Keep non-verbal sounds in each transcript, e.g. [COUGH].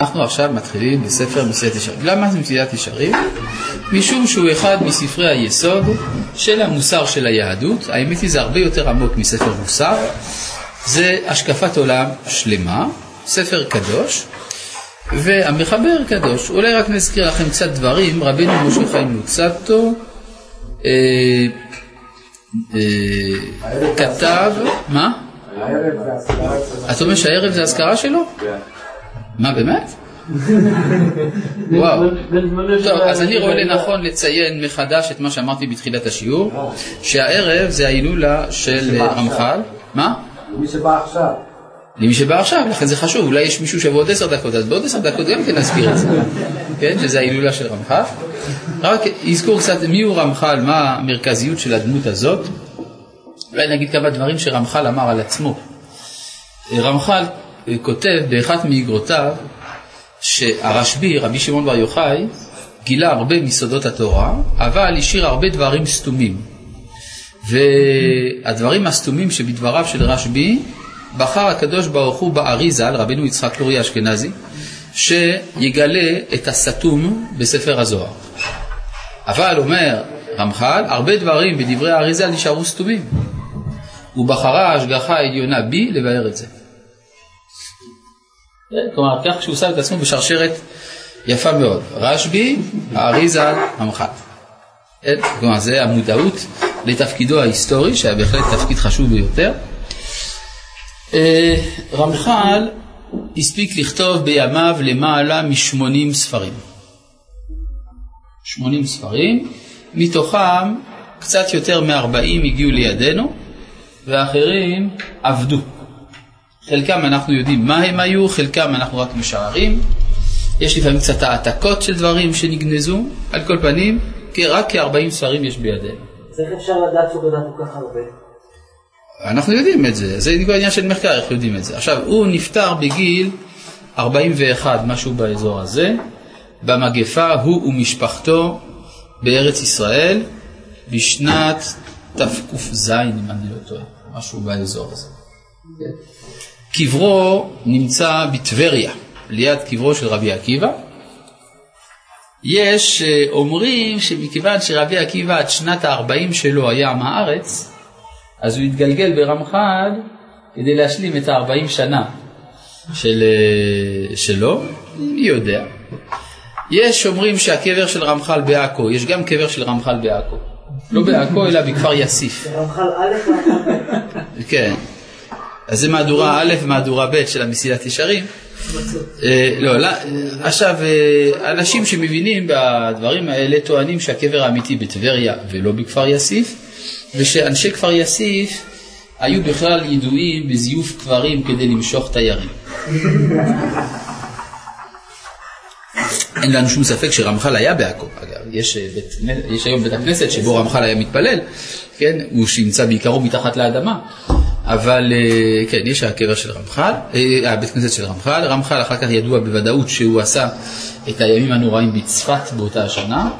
אנחנו עכשיו מתחילים בספר מסילת ישרים. למה זה מסילת ישרים? משום שהוא אחד מספרי היסוד של המוסר של היהדות. האמת היא זה הרבה יותר עמוק מספר מוסר. זה השקפת עולם שלמה, ספר קדוש, והמחבר קדוש. אולי רק נזכיר לכם קצת דברים. רבינו משה חיים לוצטו אה, אה, כתב, מה? אתה אומר שהערב זה אזכרה שלו? כן. מה באמת? [LAUGHS] וואו. טוב, אז אני רואה לנכון לציין מחדש את מה שאמרתי בתחילת השיעור, שהערב זה ההילולה של רמח"ל. מה? למי שבא עכשיו. למי שבא עכשיו, לכן זה חשוב, אולי יש מישהו שיבוא עוד עשר דקות, אז בעוד עשר דקות גם כן נסביר את זה, [LAUGHS] כן, שזה ההילולה של רמח"ל. רק אזכור קצת מי הוא רמח"ל, מה המרכזיות של הדמות הזאת. אולי נגיד כמה דברים שרמח"ל אמר על עצמו. רמח"ל כותב באחת מאגרותיו שהרשב"י, רבי שמעון בר יוחאי, גילה הרבה מסודות התורה, אבל השאיר הרבה דברים סתומים. והדברים הסתומים שבדבריו של רשב"י, בחר הקדוש ברוך הוא בארי ז"ל, רבנו יצחק לורי אשכנזי, שיגלה את הסתום בספר הזוהר. אבל אומר רמח"ל, הרבה דברים בדברי הארי ז"ל נשארו סתומים. ובחרה ההשגחה העליונה בי לבאר את זה. כלומר, כך שהוא שם את עצמו בשרשרת יפה מאוד. רשב"י, האריזה, המח"ט. כלומר, זה המודעות לתפקידו ההיסטורי, שהיה בהחלט תפקיד חשוב ביותר. אה, רמח"ל הספיק לכתוב בימיו למעלה מ-80 ספרים. 80 ספרים, מתוכם קצת יותר מ-40 הגיעו לידינו, ואחרים עבדו. חלקם אנחנו יודעים מה הם היו, חלקם אנחנו רק משערים. יש לפעמים קצת העתקות של דברים שנגנזו, על כל פנים, רק כ-40 ספרים יש בידינו. אז איך אפשר לדעת שהוא גדל כל כך הרבה? אנחנו יודעים את זה, זה כבר עניין של מחקר, איך יודעים את זה. עכשיו, הוא נפטר בגיל 41, משהו באזור הזה, במגפה, הוא ומשפחתו בארץ ישראל, בשנת תק"ז, אם אני לא טועה, משהו באזור הזה. קברו נמצא בטבריה, ליד קברו של רבי עקיבא. יש אה, אומרים שמכיוון שרבי עקיבא עד שנת ה-40 שלו היה עם הארץ, אז הוא התגלגל ברמח"ל כדי להשלים את ה-40 שנה של, אה, שלו, מי יודע. יש אומרים שהקבר של רמח"ל בעכו, יש גם קבר של רמח"ל בעכו. לא בעכו אלא בכפר יאסיף. רמח"ל א' כן. אז זה מהדורה א' ומהדורה ב' של המסילת ישרים. אה, לא, לא, עכשיו, אה, אנשים שמבינים בדברים האלה טוענים שהקבר האמיתי בטבריה ולא בכפר יאסיף, ושאנשי כפר יאסיף היו בכלל ידועים בזיוף קברים כדי למשוך תיירים. אין לנו שום ספק שרמח"ל היה בעכו, אגב, יש, אה, בית, יש היום בית הכנסת שבו רמח"ל היה מתפלל, כן, הוא שנמצא בעיקרו מתחת לאדמה, אבל אה, כן, יש הקבר של רמח"ל, אה, הבית כנסת של רמח"ל, רמח"ל אחר כך ידוע בוודאות שהוא עשה את הימים הנוראים בצפת באותה השנה,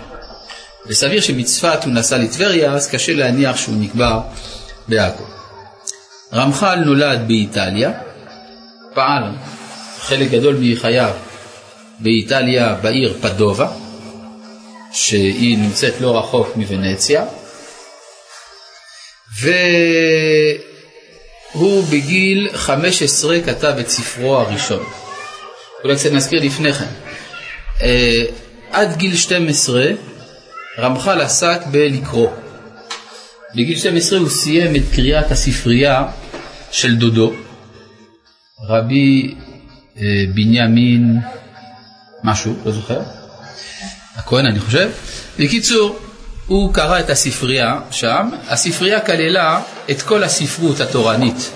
וסביר שמצפת הוא נסע לטבריה, אז קשה להניח שהוא נקבר בעכו. רמח"ל נולד באיטליה, פעל חלק גדול מחייו באיטליה בעיר פדובה, שהיא נמצאת לא רחוק מוונציה, ו... הוא בגיל 15 כתב את ספרו הראשון. אולי קצת נזכיר לפני כן. אה, עד גיל 12 רמח"ל עסק בלקרוא. בגיל 12 הוא סיים את קריאת הספרייה של דודו, רבי אה, בנימין משהו, לא זוכר, הכהן אני חושב. בקיצור, הוא קרא את הספרייה שם, הספרייה כללה את כל הספרות התורנית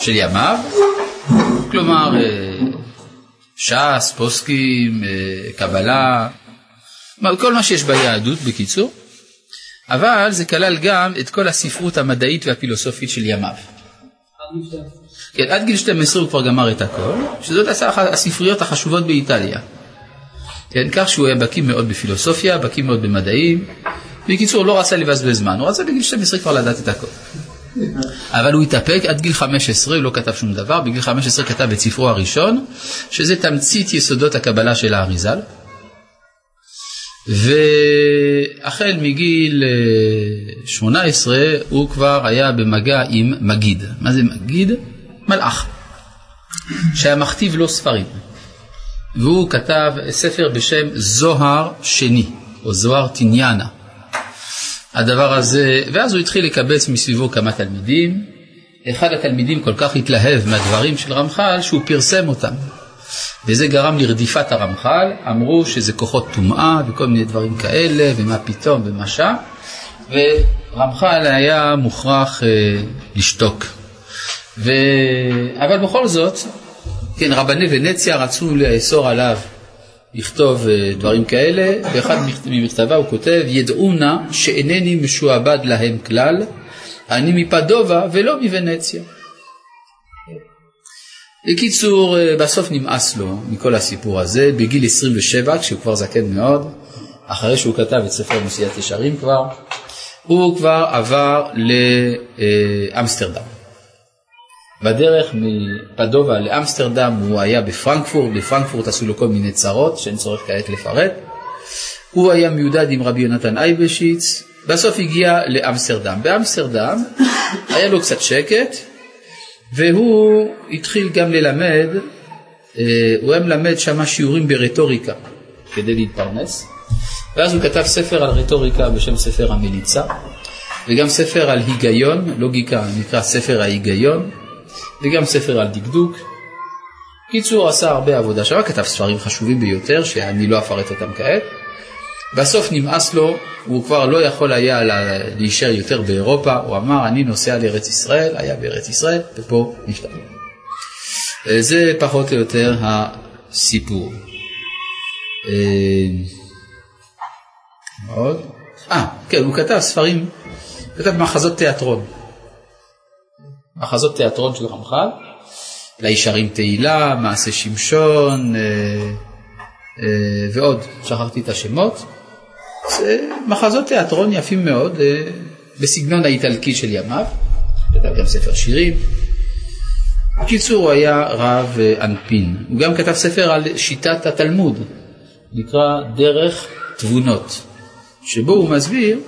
של ימיו, כלומר אה, ש"ס, פוסקים, אה, קבלה, כל מה שיש ביהדות בקיצור, אבל זה כלל גם את כל הספרות המדעית והפילוסופית של ימיו. כן, עד גיל 12 הוא כבר גמר את הכל, שזאת הספריות החשובות באיטליה. כן, כך שהוא היה בקיא מאוד בפילוסופיה, בקיא מאוד במדעים. בקיצור, הוא לא רצה לבזבז זמן, הוא רצה בגיל 12 כבר לדעת את הכל. אבל הוא התאפק עד גיל 15, הוא לא כתב שום דבר, בגיל 15 כתב את ספרו הראשון, שזה תמצית יסודות הקבלה של האריזל. והחל מגיל 18 אה, הוא כבר היה במגע עם מגיד. מה זה מגיד? מלאך, שהיה מכתיב לו ספרים. והוא כתב ספר בשם זוהר שני, או זוהר תניאנה. הדבר הזה, ואז הוא התחיל לקבץ מסביבו כמה תלמידים. אחד התלמידים כל כך התלהב מהדברים של רמח"ל שהוא פרסם אותם. וזה גרם לרדיפת הרמח"ל, אמרו שזה כוחות טומאה וכל מיני דברים כאלה, ומה פתאום ומה שם, ורמח"ל היה מוכרח אה, לשתוק. ו... אבל בכל זאת, כן, רבני ונציה רצו לאסור עליו לכתוב אה, דברים כאלה, באחד ממכתביו הוא כותב, ידעו נא שאינני משועבד להם כלל, אני מפדובה ולא מוונציה. בקיצור, אה, בסוף נמאס לו מכל הסיפור הזה, בגיל 27, כשהוא כבר זקן מאוד, אחרי שהוא כתב את ספר מסיעת ישרים כבר, הוא כבר עבר לאמסטרדם. בדרך מפדובה לאמסטרדם הוא היה בפרנקפורט, בפרנקפורט עשו לו כל מיני צרות שאין צורך כעת לפרט. הוא היה מיודד עם רבי יונתן אייבשיץ, בסוף הגיע לאמסטרדם. באמסטרדם [LAUGHS] היה לו קצת שקט, והוא התחיל גם ללמד, אה, הוא היה מלמד שם שיעורים ברטוריקה כדי להתפרנס, ואז הוא כתב ספר על רטוריקה בשם ספר המליצה, וגם ספר על היגיון, לוגיקה נקרא ספר ההיגיון, וגם ספר על דקדוק. קיצור, עשה הרבה עבודה שם, כתב ספרים חשובים ביותר, שאני לא אפרט אותם כעת. בסוף נמאס לו, הוא כבר לא יכול היה להישאר יותר באירופה, הוא אמר, אני נוסע לארץ ישראל, היה בארץ ישראל, ופה נפטר. זה פחות או יותר הסיפור. אה, עוד? אה, כן, הוא כתב ספרים, כתב מחזות תיאטרון. מחזות תיאטרון של רמח"ל, לישרים תהילה, מעשה שמשון אה, אה, ועוד, שכחתי את השמות. זה מחזות תיאטרון יפים מאוד, אה, בסגנון האיטלקי של ימיו, כתב גם ספר שירים. בקיצור, הוא היה רב אה, אנפין. הוא גם כתב ספר על שיטת התלמוד, נקרא דרך תבונות, שבו הוא מסביר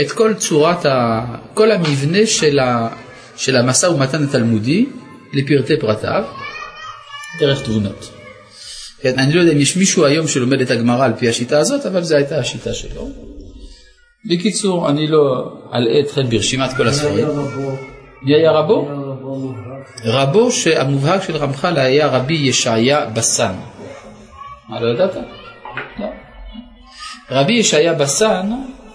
את כל צורת, ה... כל המבנה של, ה... של המשא ומתן התלמודי לפרטי פרטיו, דרך תבונות. כן, אני לא יודע אם יש מישהו היום שלומד את הגמרא על פי השיטה הזאת, אבל זו הייתה השיטה שלו. בקיצור, אני לא אלאה אתכם ברשימת כל הספרים. מי היה רבו? רבו שהמובהק של רמח"ל היה רבי ישעיה בסן. מה, לא ידעת? לא. רבי ישעיה בסן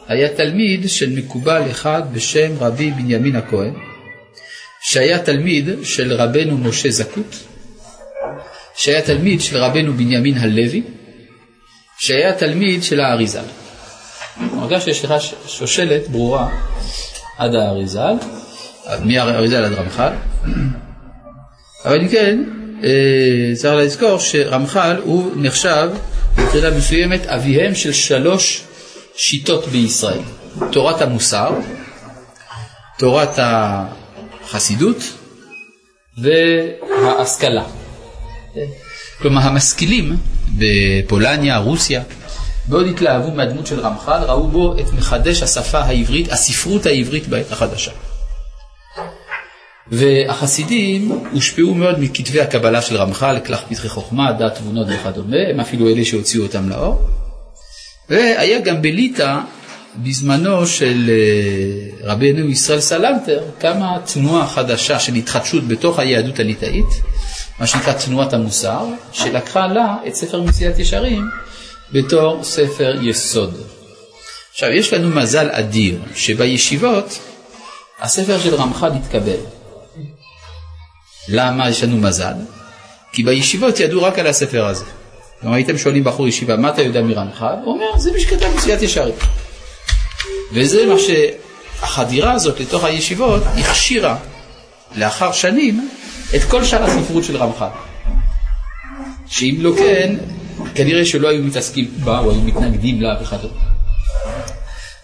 היה תלמיד של מקובל אחד בשם רבי בנימין הכהן, שהיה תלמיד של רבנו משה זקוט, שהיה תלמיד של רבנו בנימין הלוי, שהיה תלמיד של האריזל. הרגש שיש לך שושלת ברורה עד האריזל, מהאריזל עד רמח"ל, אבל אם כן, אה, צריך לזכור שרמח"ל הוא נחשב מבחינה מסוימת אביהם של שלוש שיטות בישראל, תורת המוסר, תורת החסידות וההשכלה. כלומר המשכילים בפולניה, רוסיה, מאוד התלהבו מהדמות של רמח"ל, ראו בו את מחדש השפה העברית, הספרות העברית בעת החדשה. והחסידים הושפעו מאוד מכתבי הקבלה של רמח"ל, כלך פתחי חוכמה, דת תבונות וכדומה, הם אפילו אלה שהוציאו אותם לאור. והיה גם בליטא, בזמנו של אה, רבנו ישראל סלנטר, קמה תנועה חדשה של התחדשות בתוך היהדות הליטאית, מה שנקרא תנועת המוסר, שלקחה לה את ספר מציאת ישרים בתור ספר יסוד. עכשיו, יש לנו מזל אדיר שבישיבות הספר של רמח"ל התקבל. למה יש לנו מזל? כי בישיבות ידעו רק על הספר הזה. כלומר, הייתם שואלים בחור ישיבה, מה אתה יודע מרמח"ל? הוא אומר, זה מי שכתב מציאת ישרים. וזה מה שהחדירה הזאת לתוך הישיבות הכשירה לאחר שנים את כל שאר הספרות של רמח"ל. שאם לא כן, כנראה שלא היו מתעסקים בה או היו מתנגדים לה וכדומה.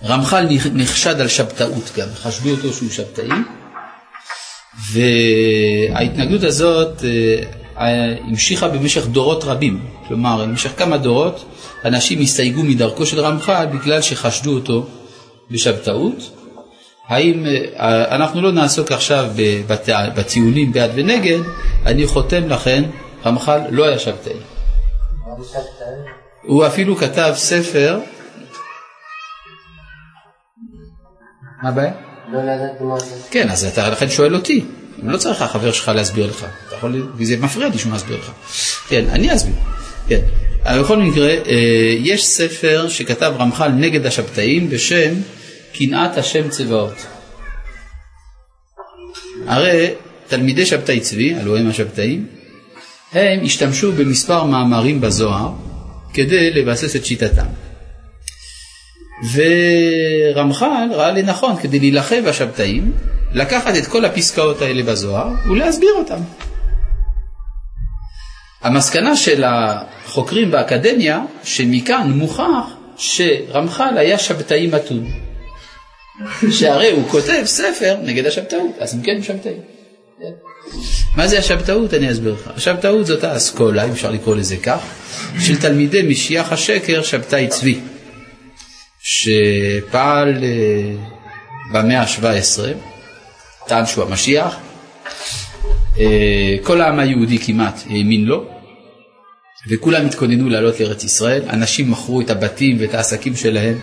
רמח"ל נחשד על שבתאות גם, חשדו אותו שהוא שבתאי, וההתנגדות הזאת אה, המשיכה במשך דורות רבים, כלומר במשך כמה דורות אנשים הסתייגו מדרכו של רמח"ל בגלל שחשדו אותו בשבתאות. האם, אה, אנחנו לא נעסוק עכשיו בטיעונים בעד ונגד, אני חותם לכן, רמח"ל לא היה שבתאי. הוא אפילו כתב ספר מה הבעיה? כן, אז אתה לכן שואל אותי. לא צריך החבר שלך להסביר לך. זה מפריע לי שהוא מסביר לך. כן, אני אסביר. כן. בכל מקרה, אה, יש ספר שכתב רמח"ל נגד השבתאים בשם קנאת השם צבאות. הרי תלמידי שבתאי צבי, הלוא הם השבתאים, הם השתמשו במספר מאמרים בזוהר כדי לבסס את שיטתם. ורמח"ל ראה לנכון כדי להילחם בשבתאים לקחת את כל הפסקאות האלה בזוהר ולהסביר אותן. המסקנה של החוקרים באקדמיה שמכאן מוכח שרמח"ל היה שבתאי מתון. שהרי הוא כותב ספר נגד השבתאות, אז אם כן הוא שבתאי. מה זה השבתאות? אני אסביר לך. השבתאות זאת האסכולה, אם אפשר לקרוא לזה כך, של תלמידי משיח השקר שבתאי צבי. שפעל אה, במאה ה-17, טען שהוא המשיח, אה, כל העם היהודי כמעט האמין לו, וכולם התכוננו לעלות לארץ ישראל, אנשים מכרו את הבתים ואת העסקים שלהם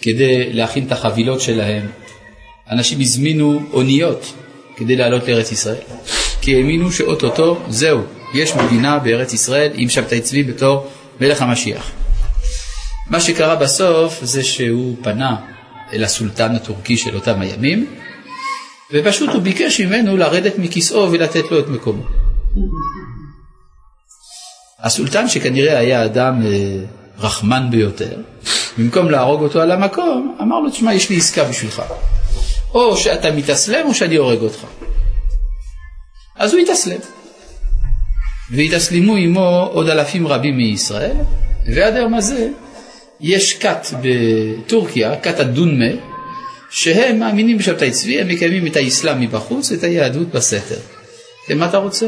כדי להכין את החבילות שלהם, אנשים הזמינו אוניות כדי לעלות לארץ ישראל, כי האמינו שאו-טו-טו זהו, יש מדינה בארץ ישראל עם שבתאי צבי בתור מלך המשיח. מה שקרה בסוף זה שהוא פנה אל הסולטן הטורקי של אותם הימים, ופשוט הוא ביקש ממנו לרדת מכיסאו ולתת לו את מקומו. הסולטן שכנראה היה אדם אה, רחמן ביותר, במקום להרוג אותו על המקום, אמר לו, תשמע, יש לי עסקה בשבילך. או שאתה מתאסלם או שאני הורג אותך. אז הוא התאסלם. והתאסלמו עמו עוד אלפים רבים מישראל, ועד היום הזה יש כת בטורקיה, כת הדונמה, שהם מאמינים בשבתאי צבי, הם מקיימים את האסלאם מבחוץ, את היהדות בסתר. ומה אתה רוצה?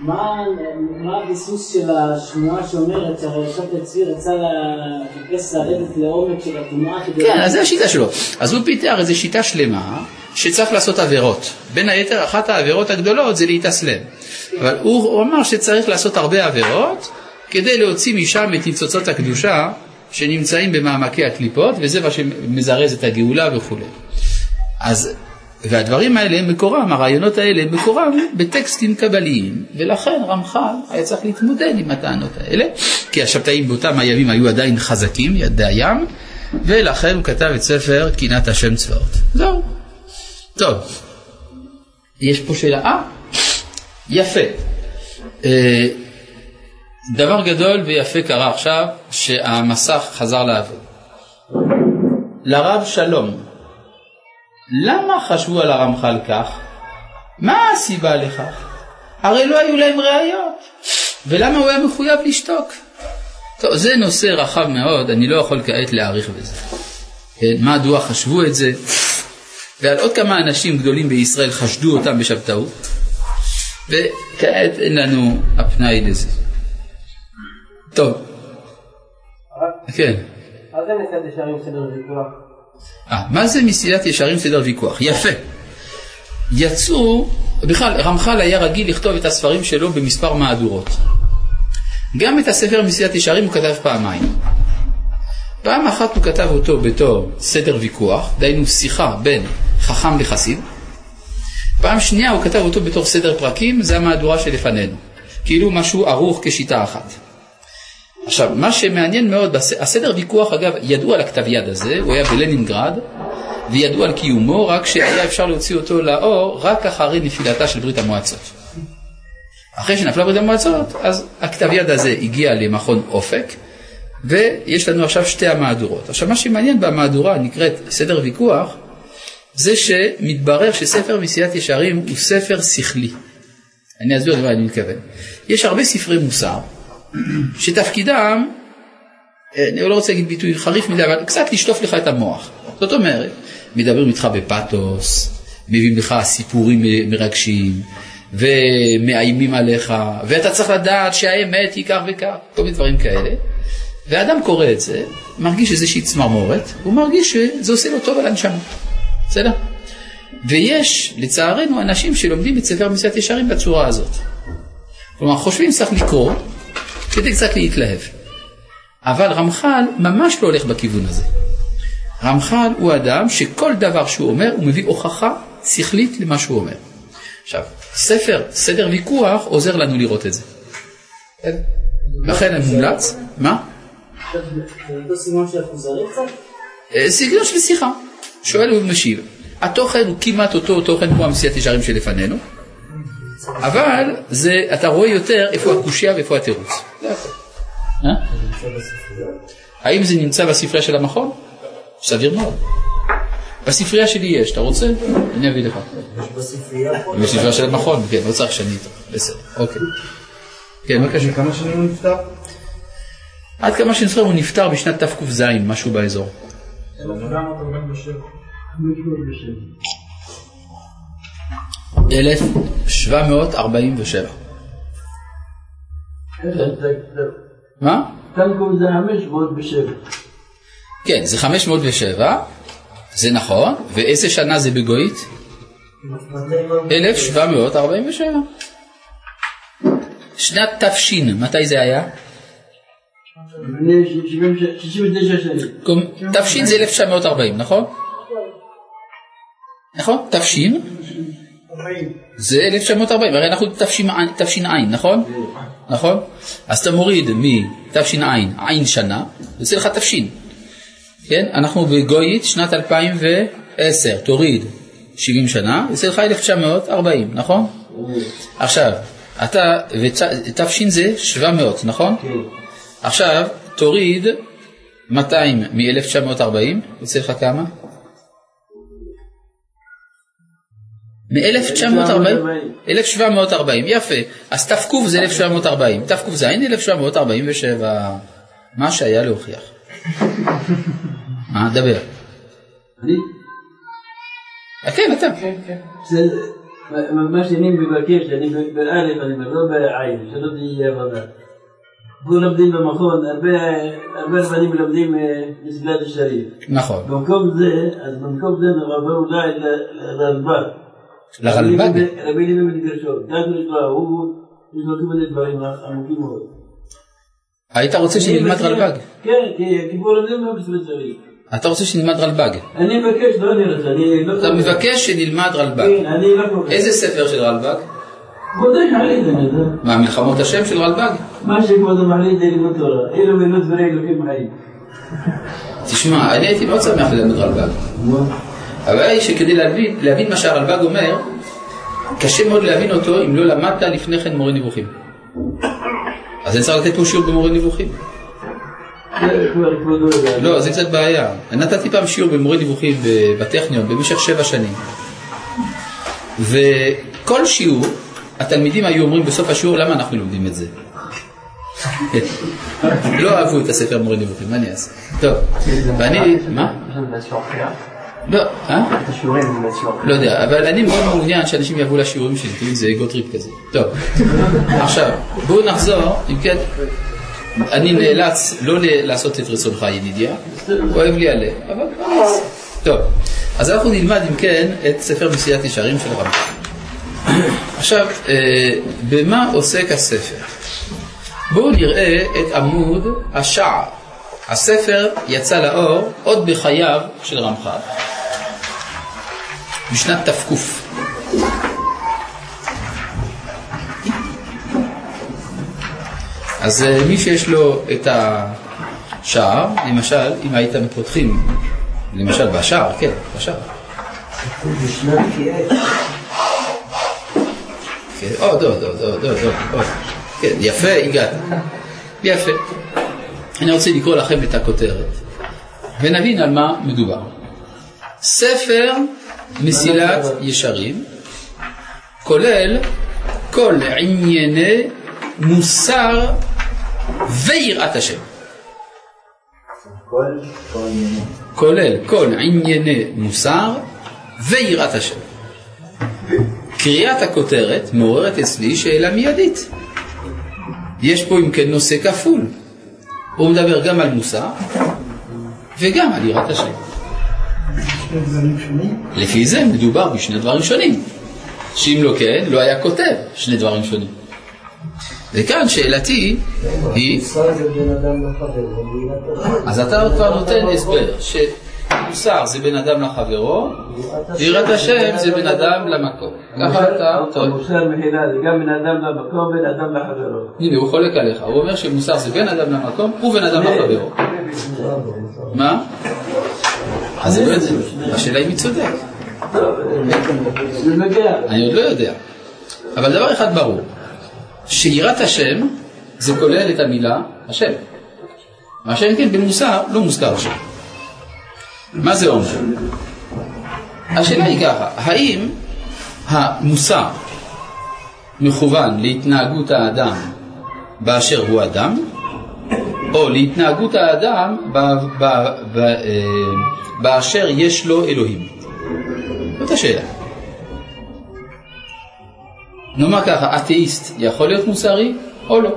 מה הביסוס של השמועה שאומרת שהרי שבתאי צבי רצה לחפש לרדת לעומק של התנועה כדי... כן, אז זו השיטה שלו. אז הוא פיתח איזו שיטה שלמה שצריך לעשות עבירות. בין היתר, אחת העבירות הגדולות זה להתאסלם. אבל הוא אמר שצריך לעשות הרבה עבירות, כדי להוציא משם את ניצוצות הקדושה שנמצאים במעמקי הקליפות, וזה מה שמזרז את הגאולה וכולי. אז, והדברים האלה מקורם, הרעיונות האלה מקורם בטקסטים קבליים, ולכן רמח"ל היה צריך להתמודד עם הטענות האלה, כי השבתאים באותם הימים היו עדיין חזקים, ידי הים, ולכן הוא כתב את ספר קנאת השם צבאות. זהו. טוב, יש פה שאלה, אה, יפה. אה, דבר גדול ויפה קרה עכשיו, שהמסך חזר לעבוד. לרב שלום, למה חשבו על הרמח"ל כך? מה הסיבה לכך? הרי לא היו להם ראיות, ולמה הוא היה מחויב לשתוק? טוב, זה נושא רחב מאוד, אני לא יכול כעת להעריך בזה. כן, מדוע חשבו את זה? ועל עוד כמה אנשים גדולים בישראל חשדו אותם בשבתאות, וכעת אין לנו הפנאי לזה. טוב. כן. מה זה מסילת ישרים סדר ויכוח? אה, מה זה מסילת ישרים סדר ויכוח? יפה. יצאו, בכלל רמח"ל היה רגיל לכתוב את הספרים שלו במספר מהדורות. גם את הספר מסילת ישרים הוא כתב פעמיים. פעם אחת הוא כתב אותו בתור סדר ויכוח, דהיינו שיחה בין חכם לחסיד. פעם שנייה הוא כתב אותו בתור סדר פרקים, זה המהדורה שלפנינו. כאילו משהו ערוך כשיטה אחת. עכשיו, מה שמעניין מאוד, הסדר ויכוח אגב, ידעו על הכתב יד הזה, הוא היה בלנינגרד, וידעו על קיומו, רק שהיה אפשר להוציא אותו לאור רק אחרי נפילתה של ברית המועצות. אחרי שנפלה ברית המועצות, אז הכתב יד הזה הגיע למכון אופק, ויש לנו עכשיו שתי המהדורות. עכשיו, מה שמעניין במהדורה נקראת סדר ויכוח, זה שמתברר שספר מסיעת ישרים הוא ספר שכלי. אני אסביר למה אני מתכוון. יש הרבה ספרי מוסר, שתפקידם אני לא רוצה להגיד ביטוי חריף מדי, אבל קצת לשטוף לך את המוח. זאת אומרת, מדברים איתך בפתוס, מביאים לך סיפורים מרגשים, ומאיימים עליך, ואתה צריך לדעת שהאמת היא כך וכך, כל מיני דברים כאלה. ואדם קורא את זה, מרגיש איזושהי צמרמורת, הוא מרגיש שזה עושה לו טוב על הנשמה. בסדר? ויש, לצערנו, אנשים שלומדים את ספר מסיעת ישרים בצורה הזאת. כלומר, חושבים שצריך לקרוא כדי קצת להתלהב. אבל רמח"ל ממש לא הולך בכיוון הזה. רמח"ל הוא אדם שכל דבר שהוא אומר, הוא מביא הוכחה שכלית למה שהוא אומר. עכשיו, ספר, סדר ויכוח, עוזר לנו לראות את זה. לכן אני מומלץ, מה? אה, סגנון של שיחה, שואל ומשיב. התוכן הוא כמעט אותו תוכן כמו המסיעת ישרים שלפנינו, אבל זה, אתה רואה יותר איפה הקושייה ואיפה התירוץ. אה? האם זה נמצא בספרייה של המכון? סביר מאוד. בספרייה שלי יש, אתה רוצה? אני אביא לך. בספרייה של המכון, כן, לא צריך שאני איתו. בסדר, אוקיי. כן, בבקשה. כמה שנים הוא נפטר? עד כמה שאני זוכר הוא נפטר בשנת תק"ז, משהו באזור. 1747. מה? קמקום זה 507. כן, זה 507, זה נכון, ואיזה שנה זה בגויית? 1747. שנת תש, מתי זה היה? לפני 69 שנים. תש זה 1940, נכון? נכון? תש זה 1940, הרי אנחנו תש"ע, נכון? נכון? אז אתה מוריד מתש"ע, עין שנה, יוצא לך תש. כן? אנחנו בגויית שנת 2010, תוריד 70 שנה, יוצא לך 1940, נכון? עכשיו, אתה, ותש זה 700, נכון? כן. עכשיו, תוריד 200 מ-1940, יוצא לך כמה? מ-1940, 1740, יפה. אז תק זה 1740, תק"ז 1747, מה שהיה להוכיח. מה, [LAUGHS] דבר. אני? אה, כן, אתה. זה מה שאני מבקש, אני באלף, אני לא בעין, שלא תהיה עבודה. פה לומדים במכון, הרבה הרבה רבנים לומדים אה, מסגד השריף. נכון. במקום זה, אז במקום זה נעבור אולי לרלב"ג. לרלב"ג? רבי אליהו מגרשון, גם יש לו, הוא, יש לו כל מיני דברים עמוקים מאוד. היית רוצה שנלמד רלב"ג? כן, כי פה לומדים במסגד השריף. אתה רוצה שנלמד רלב"ג. אני מבקש, לא אני רוצה, אני לא... אתה מבקש שנלמד רלב"ג. כן, אני לא קורא. איזה ספר של רלב"ג? כבודו יחליט, אני יודע. מה, מלחמות השם של רלב"ג? מה שכבודו מחליט זה לימוד תורה. אלו מילות דברי אלוקים חיים. תשמע, אני הייתי מאוד שמח ללמד רלב"ג. הבעיה היא שכדי להבין, להבין מה שהרלב"ג אומר, קשה מאוד להבין אותו אם לא למדת לפני כן מורה נבוכים. אז אני צריך לתת פה שיעור במורה נבוכים. לא, זה קצת בעיה. נתתי פעם שיעור במורה נבוכים בטכניון במשך שבע שנים. וכל שיעור, התלמידים היו אומרים בסוף השיעור, למה אנחנו לומדים את זה? [LAUGHS] לא אהבו את הספר מורה נבוכים, מה אני אעשה? טוב, ואני, מה? לא, אה? לא יודע, אבל אני מאוד מעוניין שאנשים יבואו לשיעורים שלי, תראי, זה ego trip כזה. טוב, עכשיו, בואו נחזור, אם כן, אני נאלץ לא לעשות את רצונך ידידיה, כואב לי הלב, אבל? טוב, אז אנחנו נלמד אם כן את ספר מסילת ישרים של רבי. עכשיו, אה, במה עוסק הספר? בואו נראה את עמוד השער. הספר יצא לאור עוד בחייו של רמח"ל, בשנת תק. אז אה, מי שיש לו את השער, למשל, אם הייתם פותחים, למשל בשער, כן, בשער. כן, עוד, עוד, עוד, עוד, עוד, עוד, עוד. כן, יפה, הגעת. יפה. אני רוצה לקרוא לכם את הכותרת, ונבין על מה מדובר. ספר מסילת ישרים, כולל כל ענייני מוסר ויראת השם. כולל כל ענייני מוסר ויראת השם. קריאת הכותרת מעוררת אצלי שאלה מיידית. יש פה אם כן נושא כפול. הוא מדבר גם על מוסר וגם על יראת השם. לפי זה מדובר בשני דברים שונים. שאם לא כן, לא היה כותב שני דברים שונים. וכאן שאלתי היא... אז אתה כבר נותן הסבר, שמוסר זה בין אדם לחברו, ויראת השם זה בין אדם למקום. ככה אתה טוען. מוסר מחילה זה גם בין אדם למקום, בין אדם לחברו. הנה, הוא חולק עליך. הוא אומר שמוסר זה בין אדם למקום ובין אדם לחברו. מה? אז זה לא יודע. השאלה אם היא צודק. אני עוד לא יודע. אבל דבר אחד ברור, שיראת השם זה כולל את המילה השם. מה שאין כן במוסר לא מוזכר שם. מה זה אומר? השאלה היא ככה, האם המוסר מכוון להתנהגות האדם באשר הוא אדם, או להתנהגות האדם ב- ב- ב- אה, באשר יש לו אלוהים? זאת השאלה. נאמר ככה, אתאיסט יכול להיות מוסרי או לא?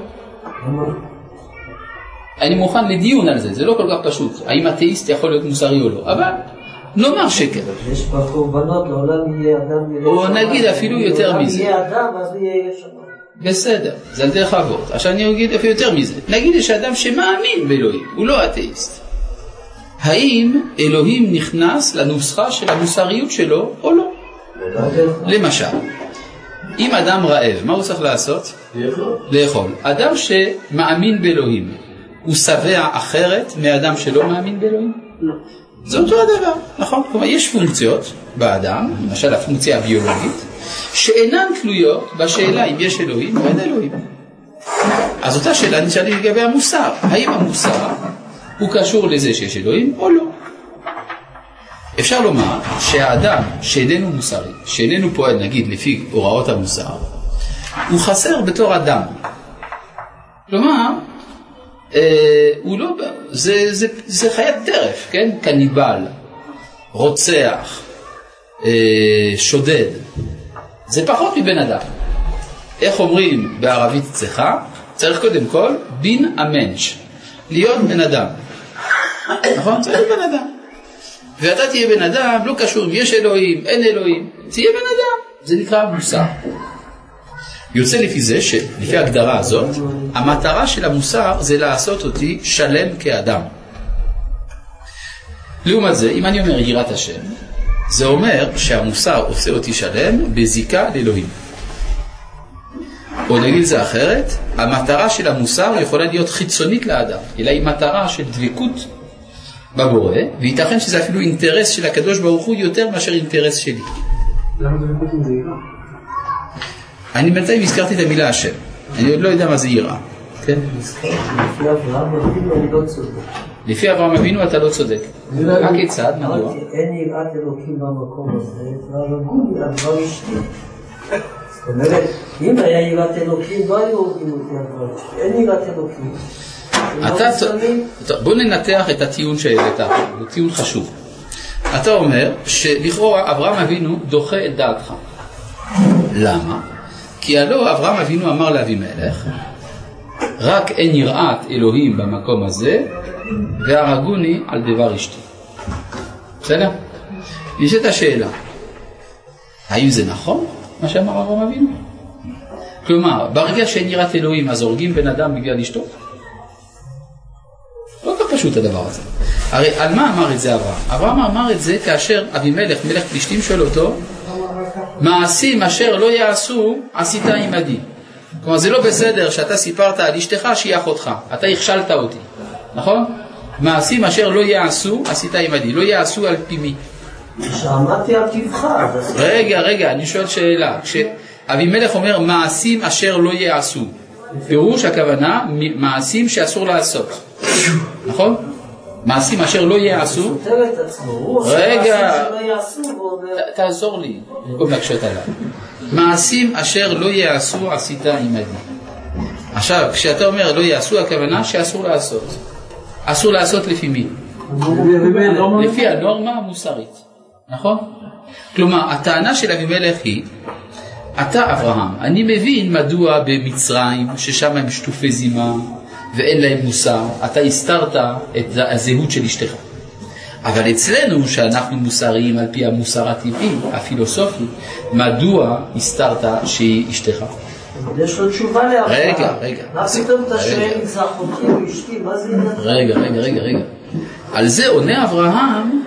אני מוכן לדיון על זה, זה לא כל כך פשוט, האם אתאיסט יכול להיות מוסרי או לא, אבל נאמר שכן. יש בה קורבנות, לעולם יהיה אדם... או נגיד אפילו יותר מזה. יהיה אדם, אז יהיה יש שם. בסדר, זה על דרך אבות. עכשיו אני אגיד אפילו יותר מזה. נגיד יש אדם שמאמין באלוהים, הוא לא אתאיסט. האם אלוהים נכנס לנוסחה של המוסריות שלו או לא? למשל, אם אדם רעב, מה הוא צריך לעשות? לאכול. אדם שמאמין באלוהים, הוא שבע אחרת מאדם שלא מאמין באלוהים? לא. זה אותו הדבר, נכון? כלומר, יש פונקציות באדם, למשל הפונקציה הביולוגית, שאינן תלויות בשאלה אם יש אלוהים או אין אלוהים. אז אותה שאלה נשאלת לגבי המוסר. האם המוסר הוא קשור לזה שיש אלוהים או לא? אפשר לומר שהאדם שאיננו מוסרי, שאיננו פועל נגיד לפי הוראות המוסר, הוא חסר בתור אדם. כלומר, הוא לא, זה, זה, זה חיית טרף, כן? קניבל, רוצח, אה, שודד. זה פחות מבן אדם. איך אומרים בערבית צחה? צריך קודם כל בין המנש, להיות בן אדם. נכון? צריך להיות בן אדם. ואתה תהיה בן אדם, לא קשור אם יש אלוהים, אין אלוהים, תהיה בן אדם. זה נקרא מוסר. יוצא לפי זה שלפי ההגדרה הזאת, המטרה של המוסר זה לעשות אותי שלם כאדם. לעומת זה, אם אני אומר יראת השם, זה אומר שהמוסר עושה אותי שלם בזיקה לאלוהים. או נגיד זה אחרת, המטרה של המוסר יכולה להיות חיצונית לאדם, אלא היא מטרה של דבקות בבורא, וייתכן שזה אפילו אינטרס של הקדוש ברוך הוא יותר מאשר אינטרס שלי. למה באמת עם זה יראה? אני בינתיים הזכרתי את המילה השם, אני עוד לא יודע מה זה יראה. כן? לפי אברהם אבינו לא אברהם אתה לא צודק. הכיצד? מדוע? אין יראת אלוקים במקום הזה, והרגו לי דבר אשתי. זאת אומרת, אם היה יראת אלוקים, לא היו הורגים אותי אשתי. אין יראת אלוקים. אתה, בוא ננתח את הטיעון שהעלית, הוא טיעון חשוב. אתה אומר שלכאורה אברהם אבינו דוחה את דעתך. למה? כי הלא אברהם אבינו אמר לאבימלך, רק אין יראת אלוהים במקום הזה, והרגוני על דבר אשתי. בסדר? נשאלת השאלה, האם זה נכון מה שאמר אברהם אבינו? כלומר, ברגע שאין יראת אלוהים אז הורגים בן אדם בגלל אשתו? לא כל כך פשוט הדבר הזה. הרי על מה אמר את זה אברהם? אברהם אמר את זה כאשר אבימלך, מלך פלישתים, שואל אותו, מעשים אשר לא יעשו, עשית עמדי. כלומר, זה לא בסדר שאתה סיפרת על אשתך שהיא אחותך, אתה הכשלת אותי, נכון? מעשים אשר לא יעשו, עשית עמדי. לא יעשו על פי מי? שעמדתי על. אז- רגע, רגע, אני שואל שאלה. כשאבימלך אומר מעשים אשר לא יעשו, פירוש הכוונה מעשים שאסור לעשות, נכון? מעשים אשר לא יעשו, סותר את עצמו. הוא עושה רגע. מעשים שלא יעשו, ואומר, ת- תעזור לי, במקום להקשות עליו. מעשים אשר לא יעשו עשית עמדי. עכשיו, כשאתה אומר לא יעשו, הכוונה שאסור לעשות. אסור לעשות לפי מי? לפי הנורמה המוסרית, נכון? כלומר, הטענה של אבימלך היא, אתה אברהם, אני מבין מדוע במצרים, ששם הם שטופי זימה ואין להם מוסר, אתה הסתרת את הזהות של אשתך. אבל אצלנו, שאנחנו מוסריים על פי המוסר הטבעי, הפילוסופי, מדוע הסתרת שהיא אשתך? יש לו תשובה לאברהם. רגע, רגע. מה פתאום אתה שואל אם זה אחותי או אשתי? מה זה? רגע, רגע, רגע, רגע. על זה עונה אברהם,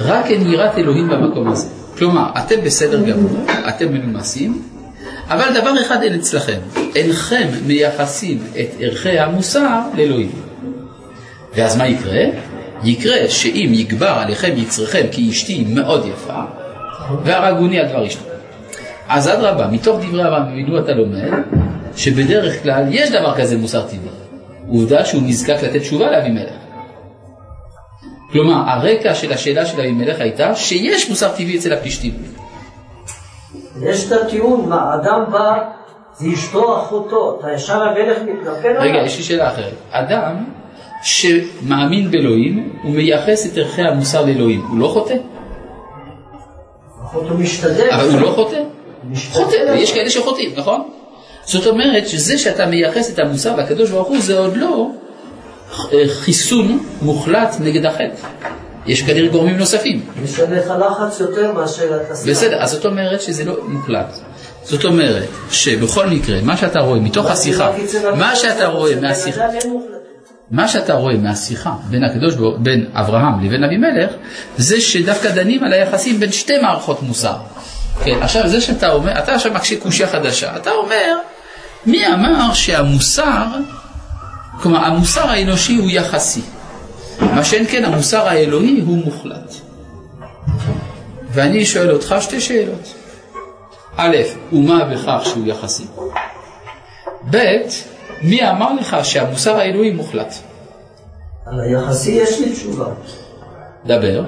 רק אין יראת אלוהים במקום הזה. כלומר, אתם בסדר גמור, אתם מנומסים, אבל דבר אחד אין אצלכם, אינכם מייחסים את ערכי המוסר לאלוהים. ואז מה יקרה? יקרה שאם יגבר עליכם יצרכם כי אשתי מאוד יפה, והרגוני על דבר. אז אדרבה, מתוך דברי אבינו אתה לומד שבדרך כלל יש דבר כזה מוסר טבעי. עובדה שהוא נזקק לתת תשובה לאבימלך. כלומר, הרקע של השאלה של אבימלך הייתה שיש מוסר טבעי אצל הפלישתים. יש את הטיעון, מה, אדם בא, זה אשתו אחותו, אתה ישר המלך מתנפל עליו? רגע, יש לי שאלה אחרת. אדם שמאמין באלוהים, הוא מייחס את ערכי המוסר לאלוהים, הוא לא חוטא? אחותו משתדל. אבל הוא לא חוטא? חוטא, ויש כאלה שחוטאים, נכון? זאת אומרת שזה שאתה מייחס את המוסר לקדוש ברוך הוא זה עוד לא אה, חיסון מוחלט נגד החטא. יש כנראה גורמים נוספים. יש עליך לחץ יותר מאשר אתה סתם. בסדר, אז זאת אומרת שזה לא מוחלט. זאת אומרת שבכל מקרה, מה שאתה רואה מתוך השיחה, מה שאתה רואה מהשיחה. מה שאתה רואה מהשיחה בין הקדוש ברוך בין אברהם לבין אבימלך, זה שדווקא דנים על היחסים בין שתי מערכות מוסר. כן, עכשיו זה שאתה אומר, אתה עכשיו מקשה קושייה חדשה, אתה אומר, מי אמר שהמוסר, כלומר המוסר האנושי הוא יחסי, מה שאין כן המוסר האלוהי הוא מוחלט. ואני שואל אותך שתי שאלות. א', ומה בכך שהוא יחסי? ב', מי אמר לך שהמוסר האלוהי מוחלט? על היחסי יש לי תשובה. דבר.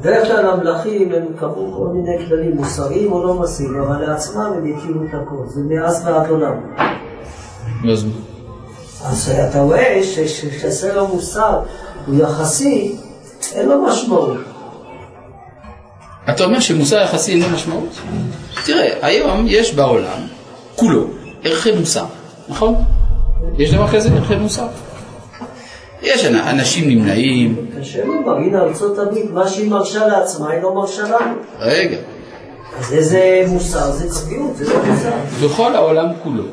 בדרך כלל המלכים הם קבעו כל מיני כללים מוסריים או לא מוסריים, אבל לעצמם הם הכירו את הכל, זה מאז ועד עולם. אז אז אתה רואה שכשסלע מוסר הוא יחסי, אין לו משמעות. אתה אומר שמוסר יחסי אין לו משמעות? תראה, היום יש בעולם, כולו, ערכי מוסר, נכון? יש דבר כזה, ערכי מוסר? יש אנ- אנשים נמנעים, קשה לומר, הנה ארצות הברית, מה שהיא מרשה לעצמה, היא לא מרשה לנו. רגע, אז איזה מוסר? זה צביעות, זה לא מוסר. בכל העולם כולו,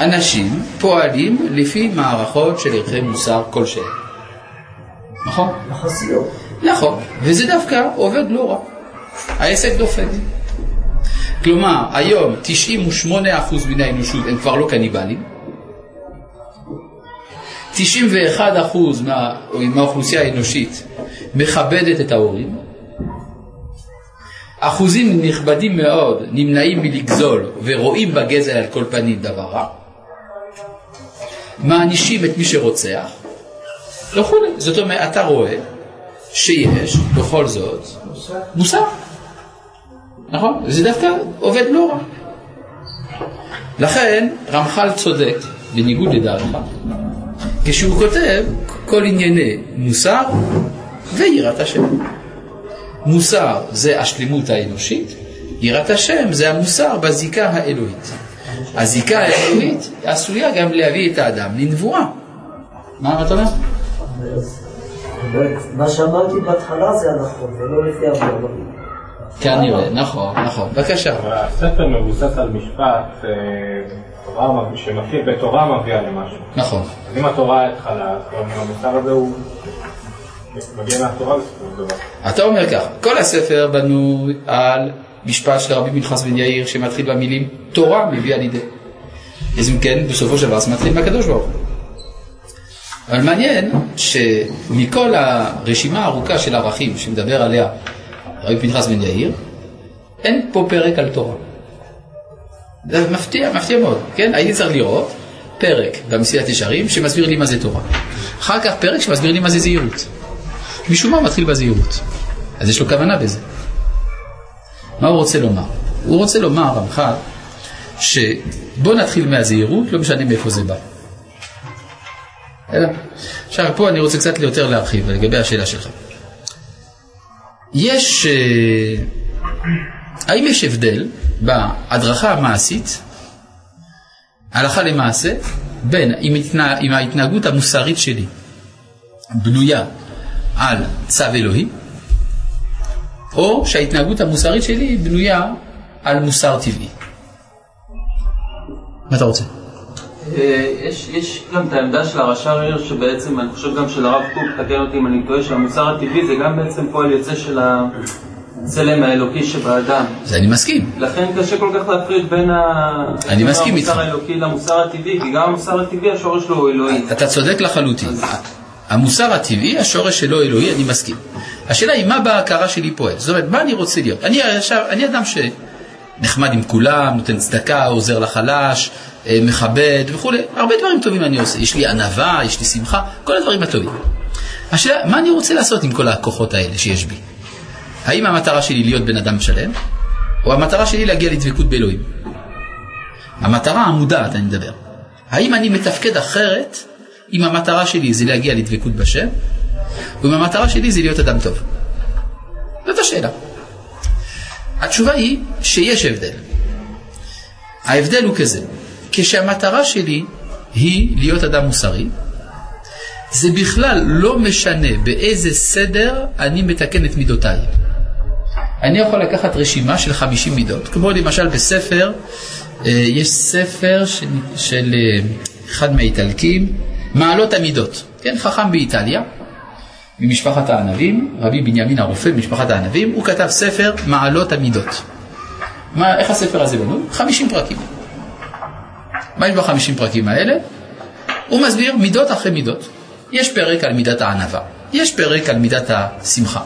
אנשים פועלים לפי מערכות של ערכי מוסר כלשהם, נכון? יחסיות. נכון, וזה דווקא עובד לא רע. העסק דופק. כלומר, היום 98% מן האנושות הם כבר לא קניבלים, 91% מה, מהאוכלוסייה האנושית מכבדת את ההורים, אחוזים נכבדים מאוד נמנעים מלגזול ורואים בגזל על כל פנים דבר רע, מענישים את מי שרוצח וכולי. זאת אומרת, אתה רואה שיש בכל זאת מוסר. נכון? זה דווקא עובד לא רע. לכן רמח"ל צודק, בניגוד לדעתך, כשהוא כותב כל ענייני מוסר ויראת השם. מוסר זה השלמות האנושית, יראת השם זה המוסר בזיקה האלוהית. הזיקה האלוהית עשויה גם להביא את האדם לנבואה. מה אתה אומר? מה שאמרתי בהתחלה זה הנכון, ולא לפי אברהם. כנראה, נכון, נכון. בבקשה. הספר מבוסס על משפט אה, מביא- שמכיר בתורה מביאה למשהו. נכון. אז אם התורה התחלה, אז המוסר הזה הוא מגיע מהתורה בסופו של דבר. אתה אומר כך, כל הספר בנוי על משפט של רבי פנחס בן יאיר שמתחיל במילים תורה מביאה לידי. אז אם כן, בסופו של דבר זה מתחיל מהקדוש ברוך הוא. אבל מעניין שמכל הרשימה הארוכה של ערכים שמדבר עליה רבי פנחס בן יאיר, אין פה פרק על תורה. זה מפתיע, מפתיע מאוד, כן? הייתי צריך לראות פרק במסילת ישרים שמסביר לי מה זה תורה. אחר כך פרק שמסביר לי מה זה זהירות. משום מה מתחיל בזהירות. אז יש לו כוונה בזה. מה הוא רוצה לומר? הוא רוצה לומר, רמח"ל, שבוא נתחיל מהזהירות, לא משנה מאיפה זה בא. בסדר? עכשיו, פה אני רוצה קצת יותר להרחיב לגבי השאלה שלך. יש, אה, האם יש הבדל בהדרכה המעשית, הלכה למעשה, בין אם, התנה, אם ההתנהגות המוסרית שלי בנויה על צו אלוהי, או שההתנהגות המוסרית שלי בנויה על מוסר טבעי. מה אתה רוצה? אה, יש, יש גם את העמדה של הרש"ר עיר שבעצם, אני חושב גם של הרב קוק, תקן אותי אם אני טועה, שהמוסר הטבעי זה גם בעצם פועל יוצא של הצלם האלוקי שבאדם. זה אני מסכים. לכן קשה כל כך להפריד בין ה... אני מסכים איתך. המוסר האלוקי למוסר הטבעי, כי גם המוסר הטבעי השורש שלו הוא אלוהי. אתה צודק לחלוטין. המוסר הטבעי, השורש שלו אלוהי, אני מסכים. השאלה היא מה בהכרה שלי פועל. זאת אומרת, מה אני רוצה להיות? אני, עכשיו, אני אדם שנחמד עם כולם, נותן צדקה, עוזר לחלש, אה, מכבד וכולי, הרבה דברים טובים אני עושה. יש לי ענווה, יש לי שמחה, כל הדברים הטובים. השאלה, מה אני רוצה לעשות עם כל הכוחות האלה שיש בי? האם המטרה שלי להיות בן אדם שלם, או המטרה שלי להגיע לדבקות באלוהים? המטרה המודעת, אני מדבר. האם אני מתפקד אחרת אם המטרה שלי זה להגיע לדבקות בשם, ואם המטרה שלי זה להיות אדם טוב? זאת השאלה. התשובה היא שיש הבדל. ההבדל הוא כזה, כשהמטרה שלי היא להיות אדם מוסרי, זה בכלל לא משנה באיזה סדר אני מתקן את מידותיי. אני יכול לקחת רשימה של 50 מידות, כמו למשל בספר, אה, יש ספר של, של אה, אחד מהאיטלקים, מעלות המידות, כן, חכם באיטליה, ממשפחת הענבים, רבי בנימין הרופא ממשפחת הענבים, הוא כתב ספר מעלות המידות. מה, איך הספר הזה בנוי? 50 פרקים. מה יש בחמישים פרקים האלה? הוא מסביר מידות אחרי מידות. יש פרק על מידת הענווה, יש פרק על מידת השמחה,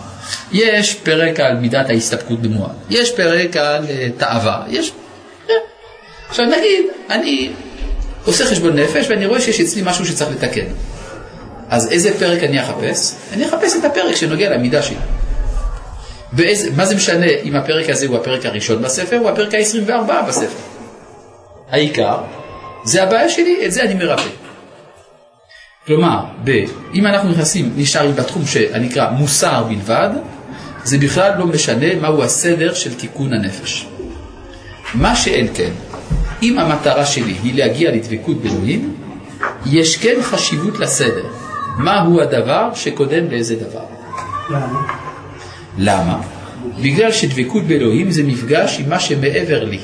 יש פרק על מידת ההסתפקות במועד, יש פרק על uh, תאווה, יש... אה. עכשיו נגיד, אני עושה חשבון נפש ואני רואה שיש אצלי משהו שצריך לתקן. אז איזה פרק אני אחפש? אני אחפש את הפרק שנוגע למידה שלי. באיזה, מה זה משנה אם הפרק הזה הוא הפרק הראשון בספר או הפרק ה-24 בספר? העיקר זה הבעיה שלי, את זה אני מרפא. כלומר, ב, אם אנחנו נכנסים, נשארים בתחום שנקרא מוסר בלבד, זה בכלל לא משנה מהו הסדר של תיקון הנפש. מה שאין כן, אם המטרה שלי היא להגיע לדבקות באלוהים, יש כן חשיבות לסדר. מהו הדבר שקודם לאיזה דבר. למה? למה? בגלל שדבקות באלוהים זה מפגש עם מה שמעבר לי.